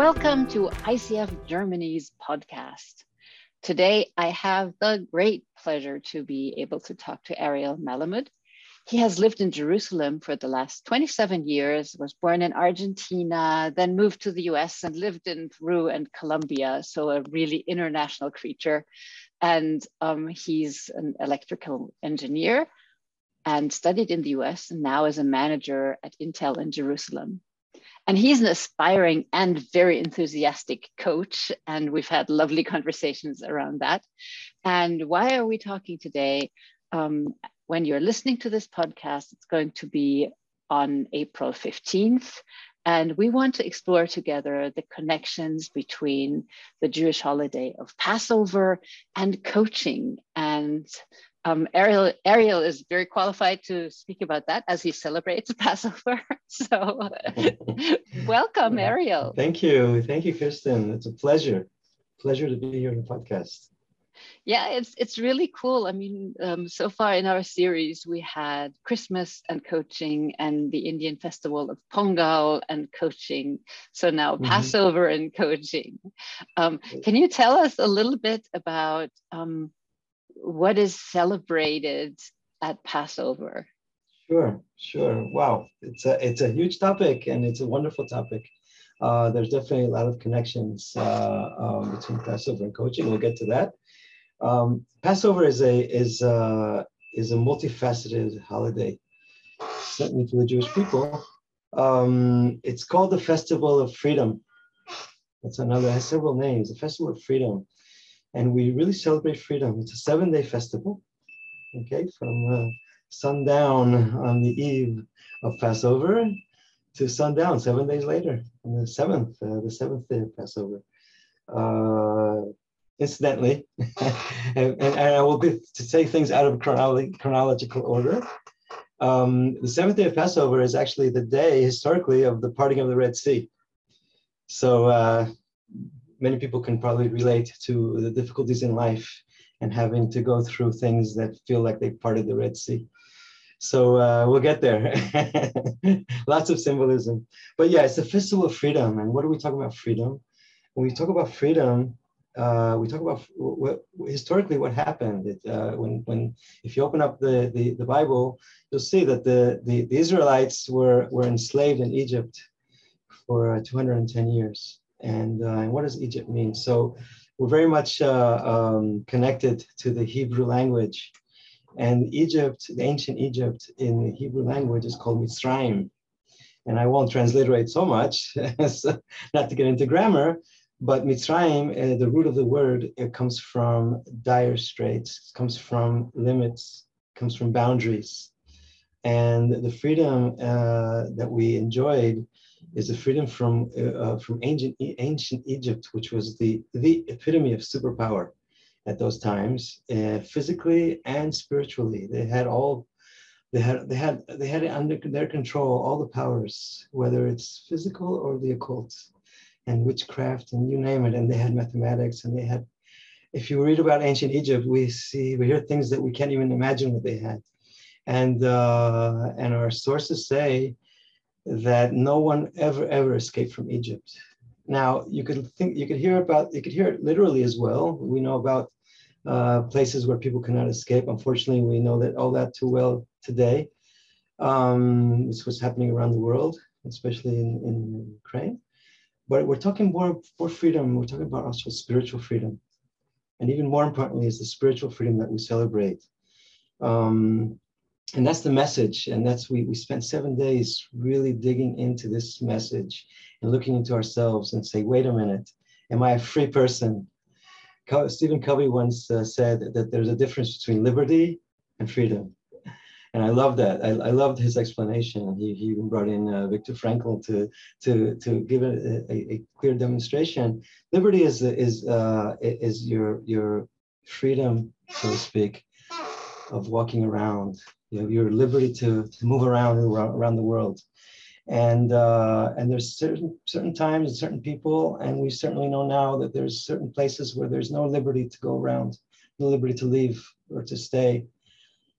Welcome to ICF Germany's podcast. Today, I have the great pleasure to be able to talk to Ariel Malamud. He has lived in Jerusalem for the last 27 years, was born in Argentina, then moved to the US and lived in Peru and Colombia. So, a really international creature. And um, he's an electrical engineer and studied in the US and now is a manager at Intel in Jerusalem. And he's an aspiring and very enthusiastic coach. And we've had lovely conversations around that. And why are we talking today? Um, when you're listening to this podcast, it's going to be on April 15th. And we want to explore together the connections between the Jewish holiday of Passover and coaching and um, Ariel, Ariel is very qualified to speak about that as he celebrates Passover. So, welcome, Ariel. Thank you, thank you, Kristen. It's a pleasure, pleasure to be here on the podcast. Yeah, it's it's really cool. I mean, um, so far in our series, we had Christmas and coaching, and the Indian festival of Pongal and coaching. So now mm-hmm. Passover and coaching. Um, can you tell us a little bit about? What is celebrated at Passover? Sure, sure. Wow, it's a it's a huge topic and it's a wonderful topic. Uh, there's definitely a lot of connections uh, um, between Passover and coaching. We'll get to that. Um, Passover is a is a, is a multifaceted holiday, certainly for the Jewish people. Um, it's called the Festival of Freedom. That's another. Has several names. The Festival of Freedom and we really celebrate freedom. It's a seven day festival, okay, from uh, sundown on the eve of Passover to sundown seven days later, on the seventh, uh, the seventh day of Passover. Uh, incidentally, and, and, I will be to say things out of chronolo- chronological order. Um, the seventh day of Passover is actually the day historically of the parting of the Red Sea. So uh, many people can probably relate to the difficulties in life and having to go through things that feel like they parted the Red Sea. So uh, we'll get there. Lots of symbolism. But yeah, it's a festival of freedom. And what are we talking about freedom? When we talk about freedom, uh, we talk about what, historically what happened. It, uh, when, when, if you open up the, the, the, Bible, you'll see that the, the, the Israelites were, were enslaved in Egypt for uh, 210 years and, uh, and what does Egypt mean? So we're very much uh, um, connected to the Hebrew language. And Egypt, the ancient Egypt in the Hebrew language is called Mitzrayim. And I won't transliterate so much, not to get into grammar, but Mitzrayim, uh, the root of the word, it comes from dire straits, comes from limits, comes from boundaries. And the freedom uh, that we enjoyed is the freedom from uh, uh, from ancient ancient Egypt, which was the the epitome of superpower at those times, uh, physically and spiritually. They had all they had they had they had under their control all the powers, whether it's physical or the occult, and witchcraft and you name it. And they had mathematics and they had. If you read about ancient Egypt, we see we hear things that we can't even imagine what they had, and uh, and our sources say that no one ever ever escaped from Egypt. Now you could think you could hear about you could hear it literally as well. We know about uh, places where people cannot escape. Unfortunately, we know that all that too well today. Um, it's what's happening around the world, especially in, in Ukraine. But we're talking more for freedom. We're talking about also spiritual freedom, and even more importantly, is the spiritual freedom that we celebrate. Um, and that's the message. And that's we, we spent seven days really digging into this message and looking into ourselves and say wait a minute. Am i a free person? Stephen covey once uh, said that there's a difference between liberty and freedom. And i love that. I, I loved his explanation. And he, he even brought in uh, viktor frankl to, to, to give a, a, a clear demonstration. Liberty is, is, uh, is your, your freedom so to speak of walking around you have your liberty to, to move around around the world. And uh, and there's certain certain times and certain people, and we certainly know now that there's certain places where there's no liberty to go around, no liberty to leave or to stay.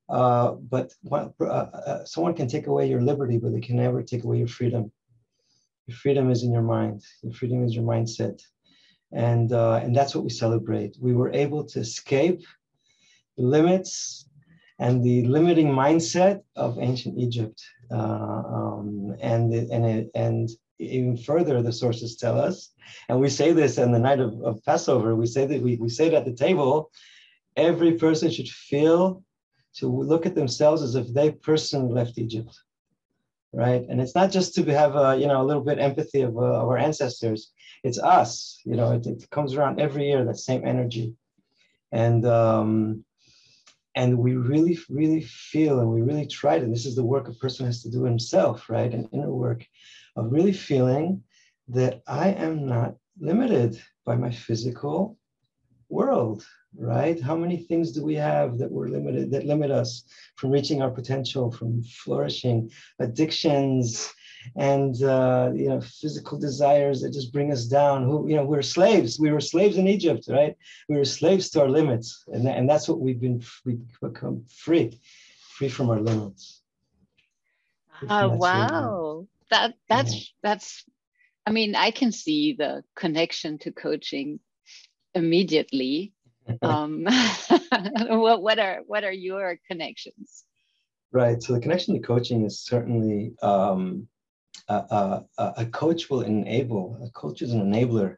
Uh, but uh, uh, someone can take away your liberty, but they can never take away your freedom. Your freedom is in your mind. Your freedom is your mindset. And, uh, and that's what we celebrate. We were able to escape the limits and the limiting mindset of ancient Egypt. Uh, um, and, and, and even further, the sources tell us, and we say this on the night of, of Passover, we say that we, we say it at the table, every person should feel to look at themselves as if they personally left Egypt, right? And it's not just to have a, you know, a little bit empathy of, uh, of our ancestors. It's us, you know, it, it, comes around every year, that same energy. And, um, and we really, really feel and we really try to, this is the work a person has to do himself, right? An inner work of really feeling that I am not limited by my physical world, right? How many things do we have that we're limited, that limit us from reaching our potential, from flourishing, addictions, and uh, you know, physical desires that just bring us down. Who, you know, we're slaves. We were slaves in Egypt, right? We were slaves to our limits, and, and that's what we've been. We become free, free from our limits. Oh wow, that that's yeah. that's. I mean, I can see the connection to coaching immediately. um, what what are what are your connections? Right. So the connection to coaching is certainly um, a, a, a coach will enable. A coach is an enabler.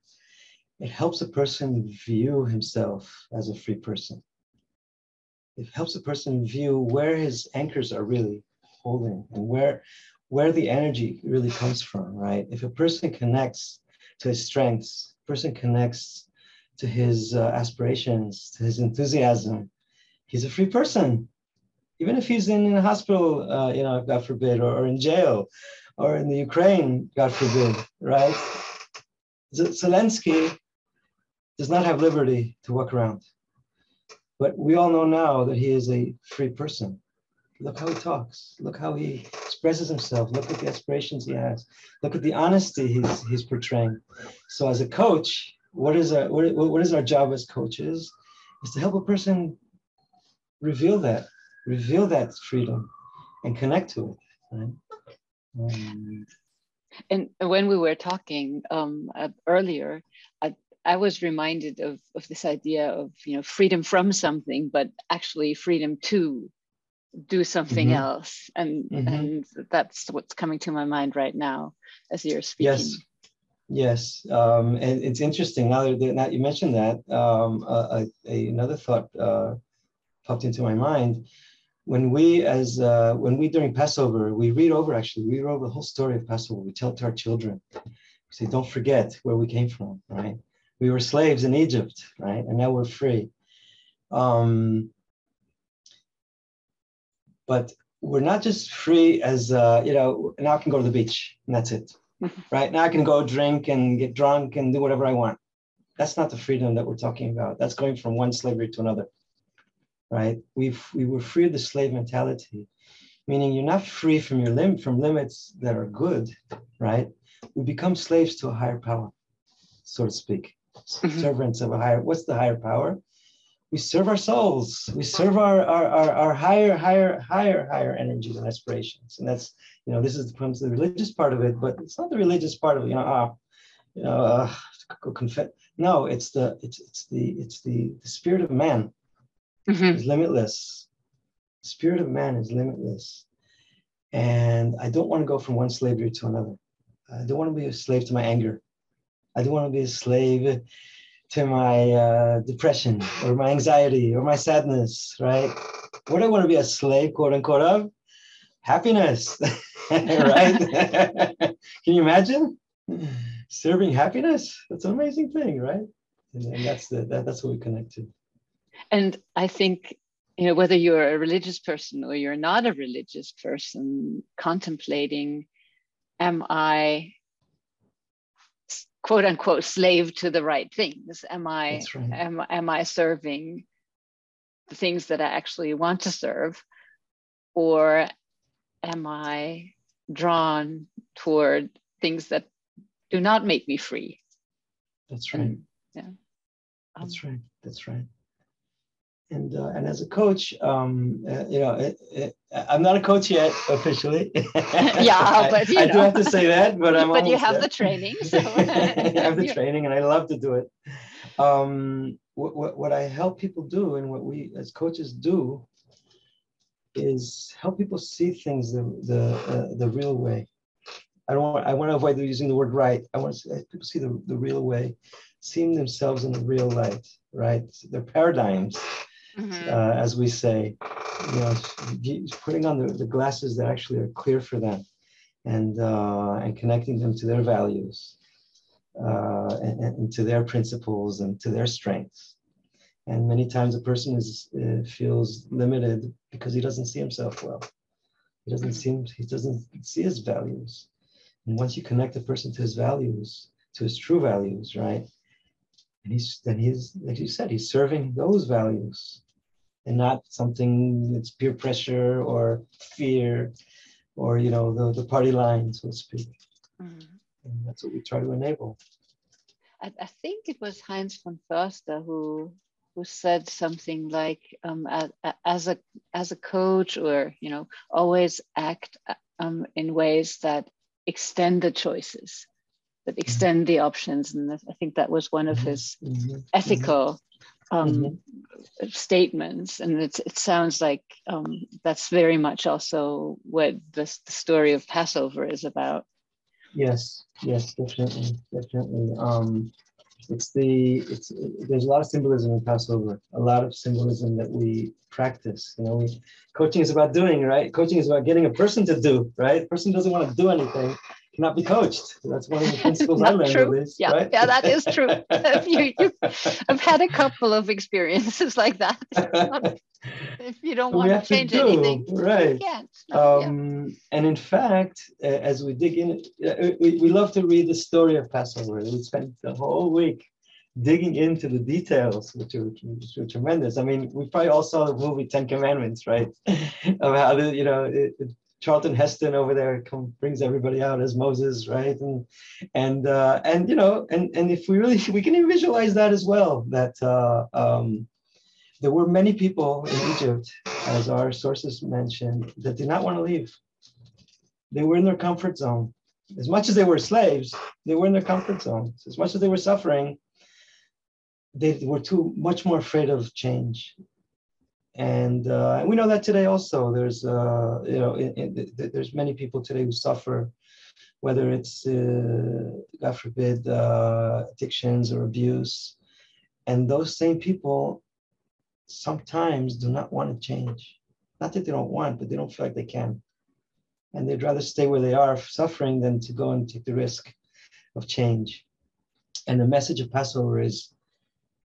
It helps a person view himself as a free person. It helps a person view where his anchors are really holding and where where the energy really comes from, right? If a person connects to his strengths, person connects to his uh, aspirations, to his enthusiasm, he's a free person. Even if he's in, in a hospital, uh, you know, God forbid, or, or in jail, or in the Ukraine, God forbid, right? Zelensky does not have liberty to walk around. But we all know now that he is a free person. Look how he talks. Look how he expresses himself. Look at the aspirations he has. Look at the honesty he's, he's portraying. So as a coach, what is our what, what is our job as coaches is to help a person reveal that reveal that freedom and connect to it right? Um, and when we were talking um, uh, earlier I, I was reminded of, of this idea of you know freedom from something but actually freedom to do something mm-hmm. else and mm-hmm. and that's what's coming to my mind right now as you're speaking yes Yes, um, and it's interesting now that, now you mentioned that. Um, uh, a, another thought uh, popped into my mind. When we, as uh, when we during Passover, we read over actually, we read over the whole story of Passover. We tell it to our children. We say, "Don't forget where we came from." Right? We were slaves in Egypt, right? And now we're free. Um, but we're not just free as uh, you know. Now I can go to the beach, and that's it right now I can go drink and get drunk and do whatever I want. That's not the freedom that we're talking about. That's going from one slavery to another, right? We've we were free of the slave mentality, meaning you're not free from your limit from limits that are good, right? We become slaves to a higher power, so to speak, mm-hmm. servants of a higher. What's the higher power? we serve our souls we serve our, our our, our higher higher higher higher energies and aspirations and that's you know this is the religious part of it but it's not the religious part of it you know ah, you know uh, go confess no it's the it's it's the it's the the spirit of man mm-hmm. is limitless the spirit of man is limitless and i don't want to go from one slavery to another i don't want to be a slave to my anger i don't want to be a slave to my uh, depression or my anxiety or my sadness, right? What I want to be a slave, quote unquote, of? Happiness, right? Can you imagine serving happiness? That's an amazing thing, right? And, and that's the that, that's what we connect to. And I think you know whether you're a religious person or you're not a religious person, contemplating, am I quote unquote slave to the right things? Am i right. am, am i serving the things that i actually want to serve? Or am i drawn toward things that do not make me free? That's right. and, yeah. That's um, right. That's right and uh, and as a coach, um, uh, you know, it, it, I'm not a coach yet officially. yeah, but I, I do have to say that, but I'm. but you have there. the training, so I have the training, and I love to do it. Um, what, what what I help people do, and what we as coaches do, is help people see things the the uh, the real way. I don't want I want to avoid using the word right. I want to see, people see the, the real way, seeing themselves in the real light, right? Their paradigms mm-hmm. uh, as we say, you know, putting on the, the glasses that actually are clear for them and, uh, and connecting them to their values uh, and, and, to their principles and to their strengths. And many times a person is, uh, feels limited because he doesn't see himself well. He doesn't mm-hmm. see, he doesn't see his values. And once you connect a person to his values, to his true values, right? And he's then he's like you said, he's serving those values and not something that's peer pressure or fear or you know the, the party line, so to speak. Mm-hmm. And that's what we try to enable. I, I, think it was Heinz von Förster who who said something like um, as a as a coach or you know always act um, in ways that extend the choices that mm-hmm. extend the options and i think that was one of mm-hmm. his mm-hmm. ethical um, mm-hmm. statements, and it sounds like um, that's very much also what this, the story of Passover is about. Yes, yes, definitely, definitely. Um, it's the it's it, there's a lot of symbolism in Passover, a lot of symbolism that we practice. You know, we coaching is about doing, right? Coaching is about getting a person to do, right? A person doesn't want to do anything cannot be coached. That's one of the principles I learned true. least. Yeah, right? yeah, that is true. you, you, I've had a couple of experiences like that. if you don't want to change to anything, right? can't. No, um, yeah. And in fact, uh, as we dig in, uh, we, we love to read the story of Passover. We spent the whole week digging into the details, which are, which are tremendous. I mean, we probably all saw the movie Ten Commandments, right? of how the you know it, it Charlton Heston over there come, brings everybody out as Moses, right? And and uh, and you know, and and if we really we can visualize that as well. That uh, um, there were many people in Egypt, as our sources mentioned, that did not want to leave. They were in their comfort zone. As much as they were slaves, they were in their comfort zone. As much as they were suffering, they were too much more afraid of change and uh, we know that today also there's uh, you know in, in, there's many people today who suffer whether it's uh, god forbid uh, addictions or abuse. And those same people sometimes do not want to change. Not that they don't want but they don't feel like they can. And they'd rather stay where they are suffering than to go and take the risk of change. And the message of passover is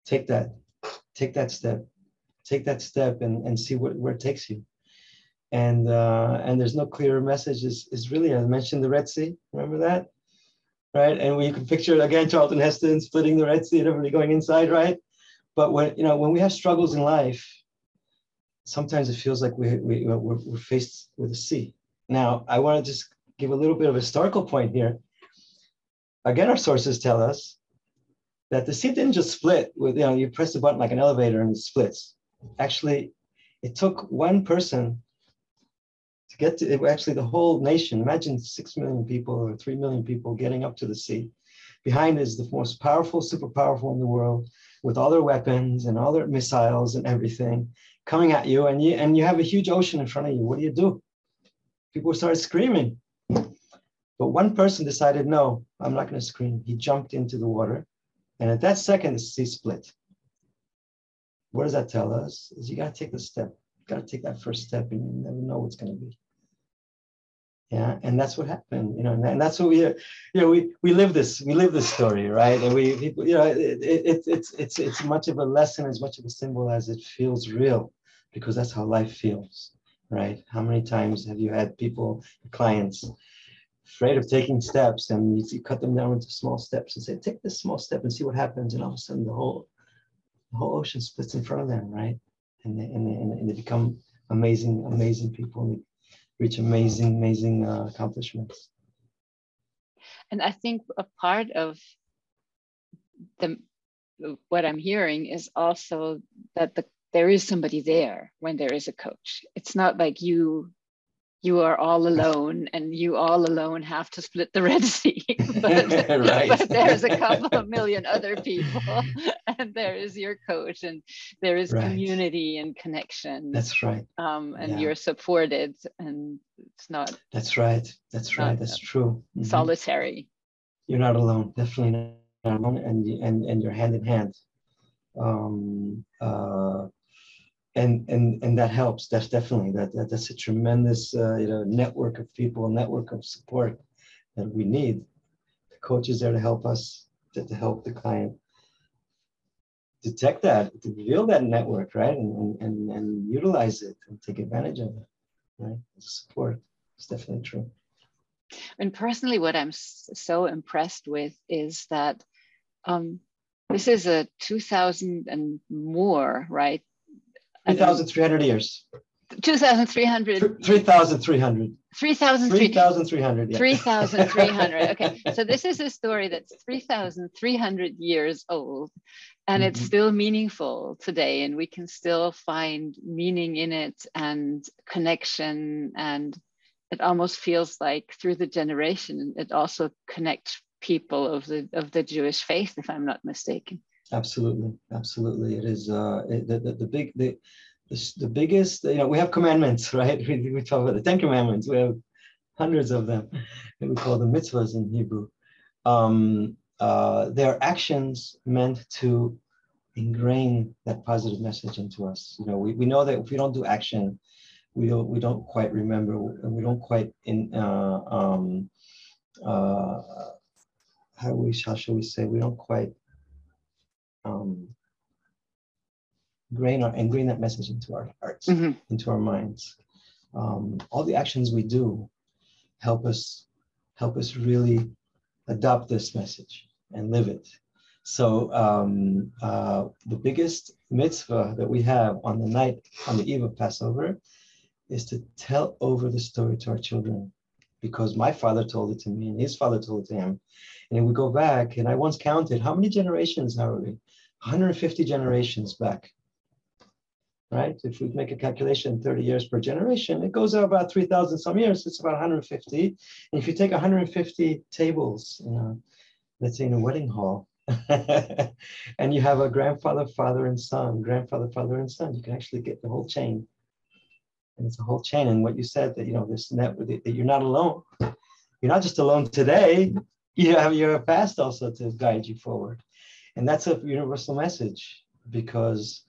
take that take that step take that step and, and see what, where it takes you. And uh, and there's no clearer message. Is, is really, I mentioned the Red Sea. Remember that? Right. And we can picture again Charlton Heston splitting the Red Sea and everybody going inside, right? But when you know when we have struggles in life, sometimes it feels like we, we we're, we're faced with a sea. Now, I want to just give a little bit of a historical point here. Again, our sources tell us that the sea didn't just split with, you know, you press the button like an elevator and it splits actually, it took one person to get to it, actually the whole nation. Imagine six million people or three million people getting up to the sea. Behind is the most powerful, super powerful in the world, with all their weapons and all their missiles and everything coming at you, and you and you have a huge ocean in front of you. What do you do? People started screaming. But one person decided, no, I'm not going to scream. He jumped into the water. And at that second, the sea split what does that tell us? Is you got to take the step. You got to take that first step, and you never know what's going to be. Yeah, and that's what happened, you know, and, that's what we, you know, we we live this, we live this story, right? And we, people, you know, it, it, it, it's it's it's much of a lesson, as much of a symbol as it feels real, because that's how life feels, right? How many times have you had people, clients, afraid of taking steps, and you, you cut them down into small steps and say, take this small step and see what happens, and all of a sudden the whole the whole ocean splits in front of them, right? And they, and they, and they become amazing, amazing people and they reach amazing, amazing uh, accomplishments. And I think a part of the what I'm hearing is also that the there is somebody there when there is a coach. It's not like you you are all alone and you all alone have to split the Red Sea. but, right. but, there's a couple of million other people, and there is your coach, and there is right. community and connection. That's right. Um, and yeah. you're supported, and it's not. That's right. That's right. That's true. Mm-hmm. Solitary. You're not alone. Definitely not alone, and and and you're hand in hand. Um, uh, and and and that helps that's definitely. That, that that's a tremendous uh, you know network of people network of support that we need. The coach is there to help us to, to help the client detect that to reveal that network right? And, and and utilize it and take advantage of it right? Support it's definitely true. And personally what i'm so impressed with is that um, this is a 2000 and more right 3,300 years. 2,300. 3,300. 3,300. yeah. 3,300. Okay. so this is a story that's 3,300 years old and mm-hmm. it's still meaningful today. And we can still find meaning in it and connection. And it almost feels like through the generation, it also connects people of the of the Jewish faith, if I'm not mistaken. Absolutely, absolutely. It is uh, it, the, the, the big the, the, biggest. You know, we have commandments, right? We, we talk about the Ten Commandments. We have hundreds of them, and we call them mitzvahs in Hebrew. Um, uh, they are actions meant to ingrain that positive message into us. You know, we, we know that if we don't do action, we don't we don't quite remember, and we don't quite in uh, um, uh, how we how shall we say we don't quite um, grain or ingrain that message into our hearts, mm-hmm. into our minds. Um, all the actions we do help us help us really adopt this message and live it. So um, uh, the biggest mitzvah that we have on the night on the eve of Passover is to tell over the story to our children because my father told it to me and his father told it to him. And we go back, and I once counted how many generations are we? 150 generations back. Right? If we make a calculation 30 years per generation, it goes out about 3,000 some years. It's about 150. And if you take 150 tables, you know, let's say in a wedding hall, and you have a grandfather, father, and son, grandfather, father, and son, you can actually get the whole chain. And it's a whole chain. And what you said that, you know, this net, that you're not alone. You're not just alone today. You have your past also to guide you forward. And that's a universal message because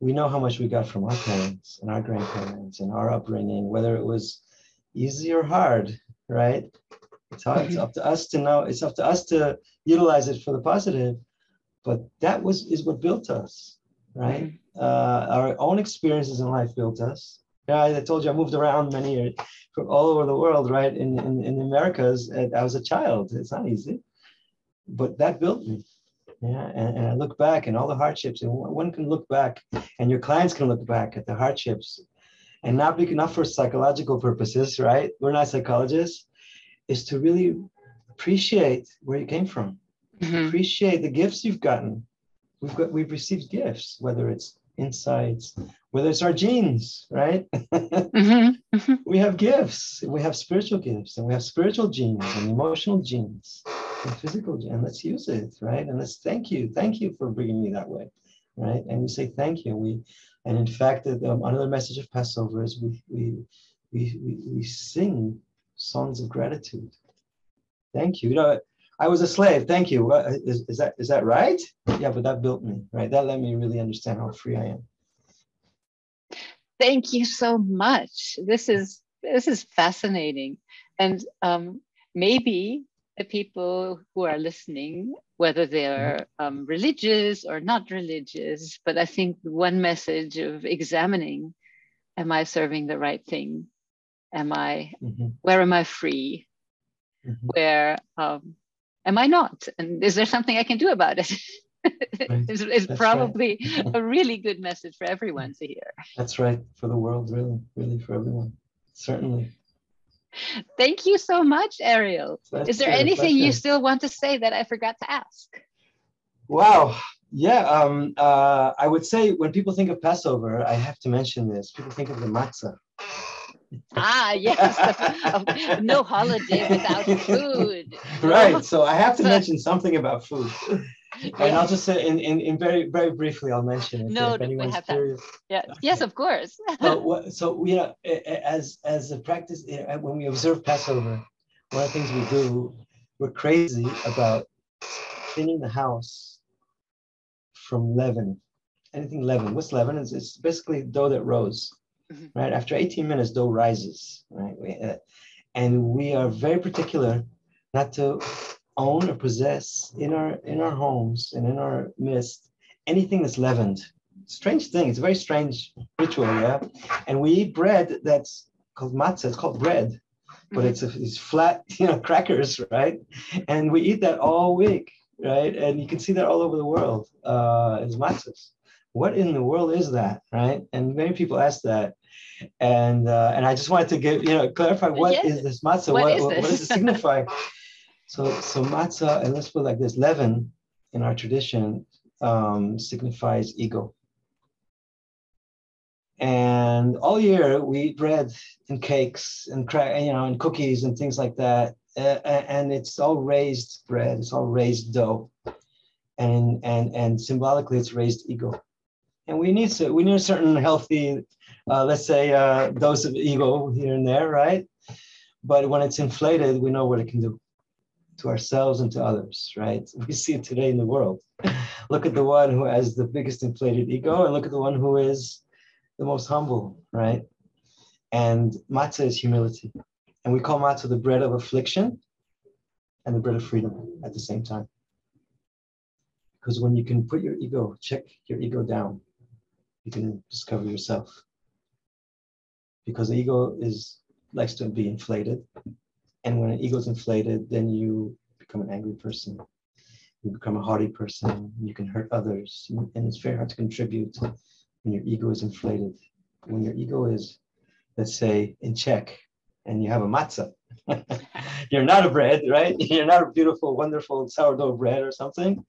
we know how much we got from our parents and our grandparents and our upbringing, whether it was easy or hard, right? It's, hard, it's up to us to know, it's up to us to utilize it for the positive. But that was is what built us, right? Mm-hmm. Uh, our own experiences in life built us. Yeah, I told you I moved around many years from all over the world, right? In, in, in the Americas, I was a child. It's not easy, but that built me. Yeah, and, and I look back and all the hardships, and one can look back, and your clients can look back at the hardships, and not be not for psychological purposes, right? We're not psychologists, is to really appreciate where you came from, mm-hmm. appreciate the gifts you've gotten. We've got we've received gifts, whether it's insights, whether it's our genes, right? mm-hmm. Mm-hmm. We have gifts. We have spiritual gifts, and we have spiritual genes and emotional genes physical. And let's use it, right? And let's thank you, thank you for bringing me that way, right? And we say thank you. We, and in fact, um, another message of Passover is we we we we, we sing songs of gratitude. Thank you. You know, I was a slave. Thank you. Is, is that is that right? Yeah, but that built me, right? That let me really understand how free I am. Thank you so much. This is this is fascinating, and um, maybe the people who are listening, whether they're mm-hmm. um, religious or not religious, but I think one message of examining: Am I serving the right thing? Am I? Mm-hmm. Where am I free? Mm-hmm. Where um, am I not? And is there something I can do about it? is, is probably right. a really good message for everyone to hear. That's right. For the world, really, really for everyone. Certainly. Thank you so much, Ariel. That's is there anything you still want to say that I forgot to ask? Wow. Yeah, um, uh, I would say when people think of Passover, I have to mention this. People think of the matzah. Ah, yes. no holiday without food. Right. So I have to mention something about food. And I'll just say in, in, in very very briefly I'll mention it. No, if anyone's have that. curious. Yeah. Yes, of course. So you know, as as a practice, eh, when we observe Passover, one of the things we do, we're crazy about cleaning the house from leaven. Anything leaven. What's leaven? It's, it's basically dough that rose, Mhm. right? After 18 minutes, dough rises, right? We, uh, and we are very particular not to own or possess in our in our homes and in our midst anything that's leavened. Strange thing. It's a very strange ritual, yeah. And we eat bread that's called matzah. It's called bread, but it's a, it's flat, you know, crackers, right? And we eat that all week, right? And you can see that all over the world. Uh, as matzahs. What in the world is that, right? And many people ask that, and uh, and I just wanted to give you know clarify what is Yes. this matzah? What What, is what, what does it signify? So so matzah, and let's put like this: leaven in our tradition um, signifies ego. And all year we eat bread and cakes and you know and cookies and things like that, uh, and it's all raised bread. It's all raised dough, and and and symbolically it's raised ego. And we need so we need a certain healthy, uh, let's say, uh, dose of ego here and there, right? But when it's inflated, we know what it can do to ourselves and to others, right? We see it today in the world. Look at the one who has the biggest inflated ego, and look at the one who is the most humble, right? And matzah is humility. And we call matzah the bread of affliction and the bread of freedom at the same time. Because when you can put your ego, check your ego down, you can discover yourself. Because the ego is likes to be inflated. And when an ego is inflated, then you become an angry person. You become a haughty person. You can hurt others. And it's very hard to contribute when your ego is inflated. When your ego is, let's say, in check and you have a matzah, you're not a bread, right? You're not a beautiful, wonderful sourdough bread or something.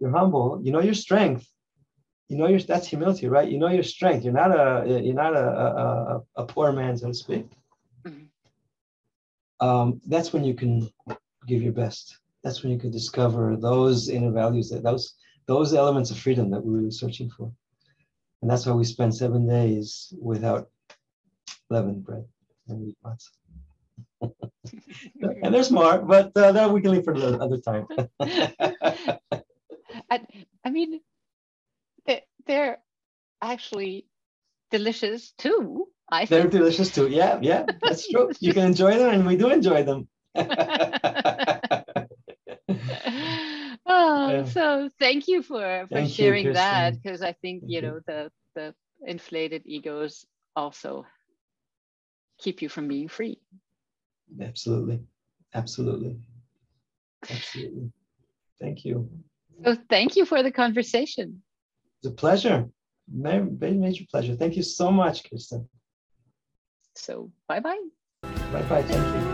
You're humble. You know your strength. You know your that's humility, right? You know your strength. You're not a you're not a a, a, a poor man, so to speak. Um, that's when you can give your best. That's when you can discover those inner values, that those those elements of freedom that we're really searching for. And that's why we spend seven days without leavened bread and we eat matzah. and there's more, but uh, that we can leave for another time. I, I mean, they're actually delicious too. I They're think. delicious too. Yeah, yeah, that's true. You can enjoy them, and we do enjoy them. oh, so thank you for for Thank you, sharing that because I think Thank you you. know the the inflated egos also keep you from being free. Absolutely, absolutely, absolutely. Thank you. So thank you for the conversation. It's a pleasure. Very, very major pleasure. Thank you so much, Kristen. So bye bye. Bye bye. Thank you.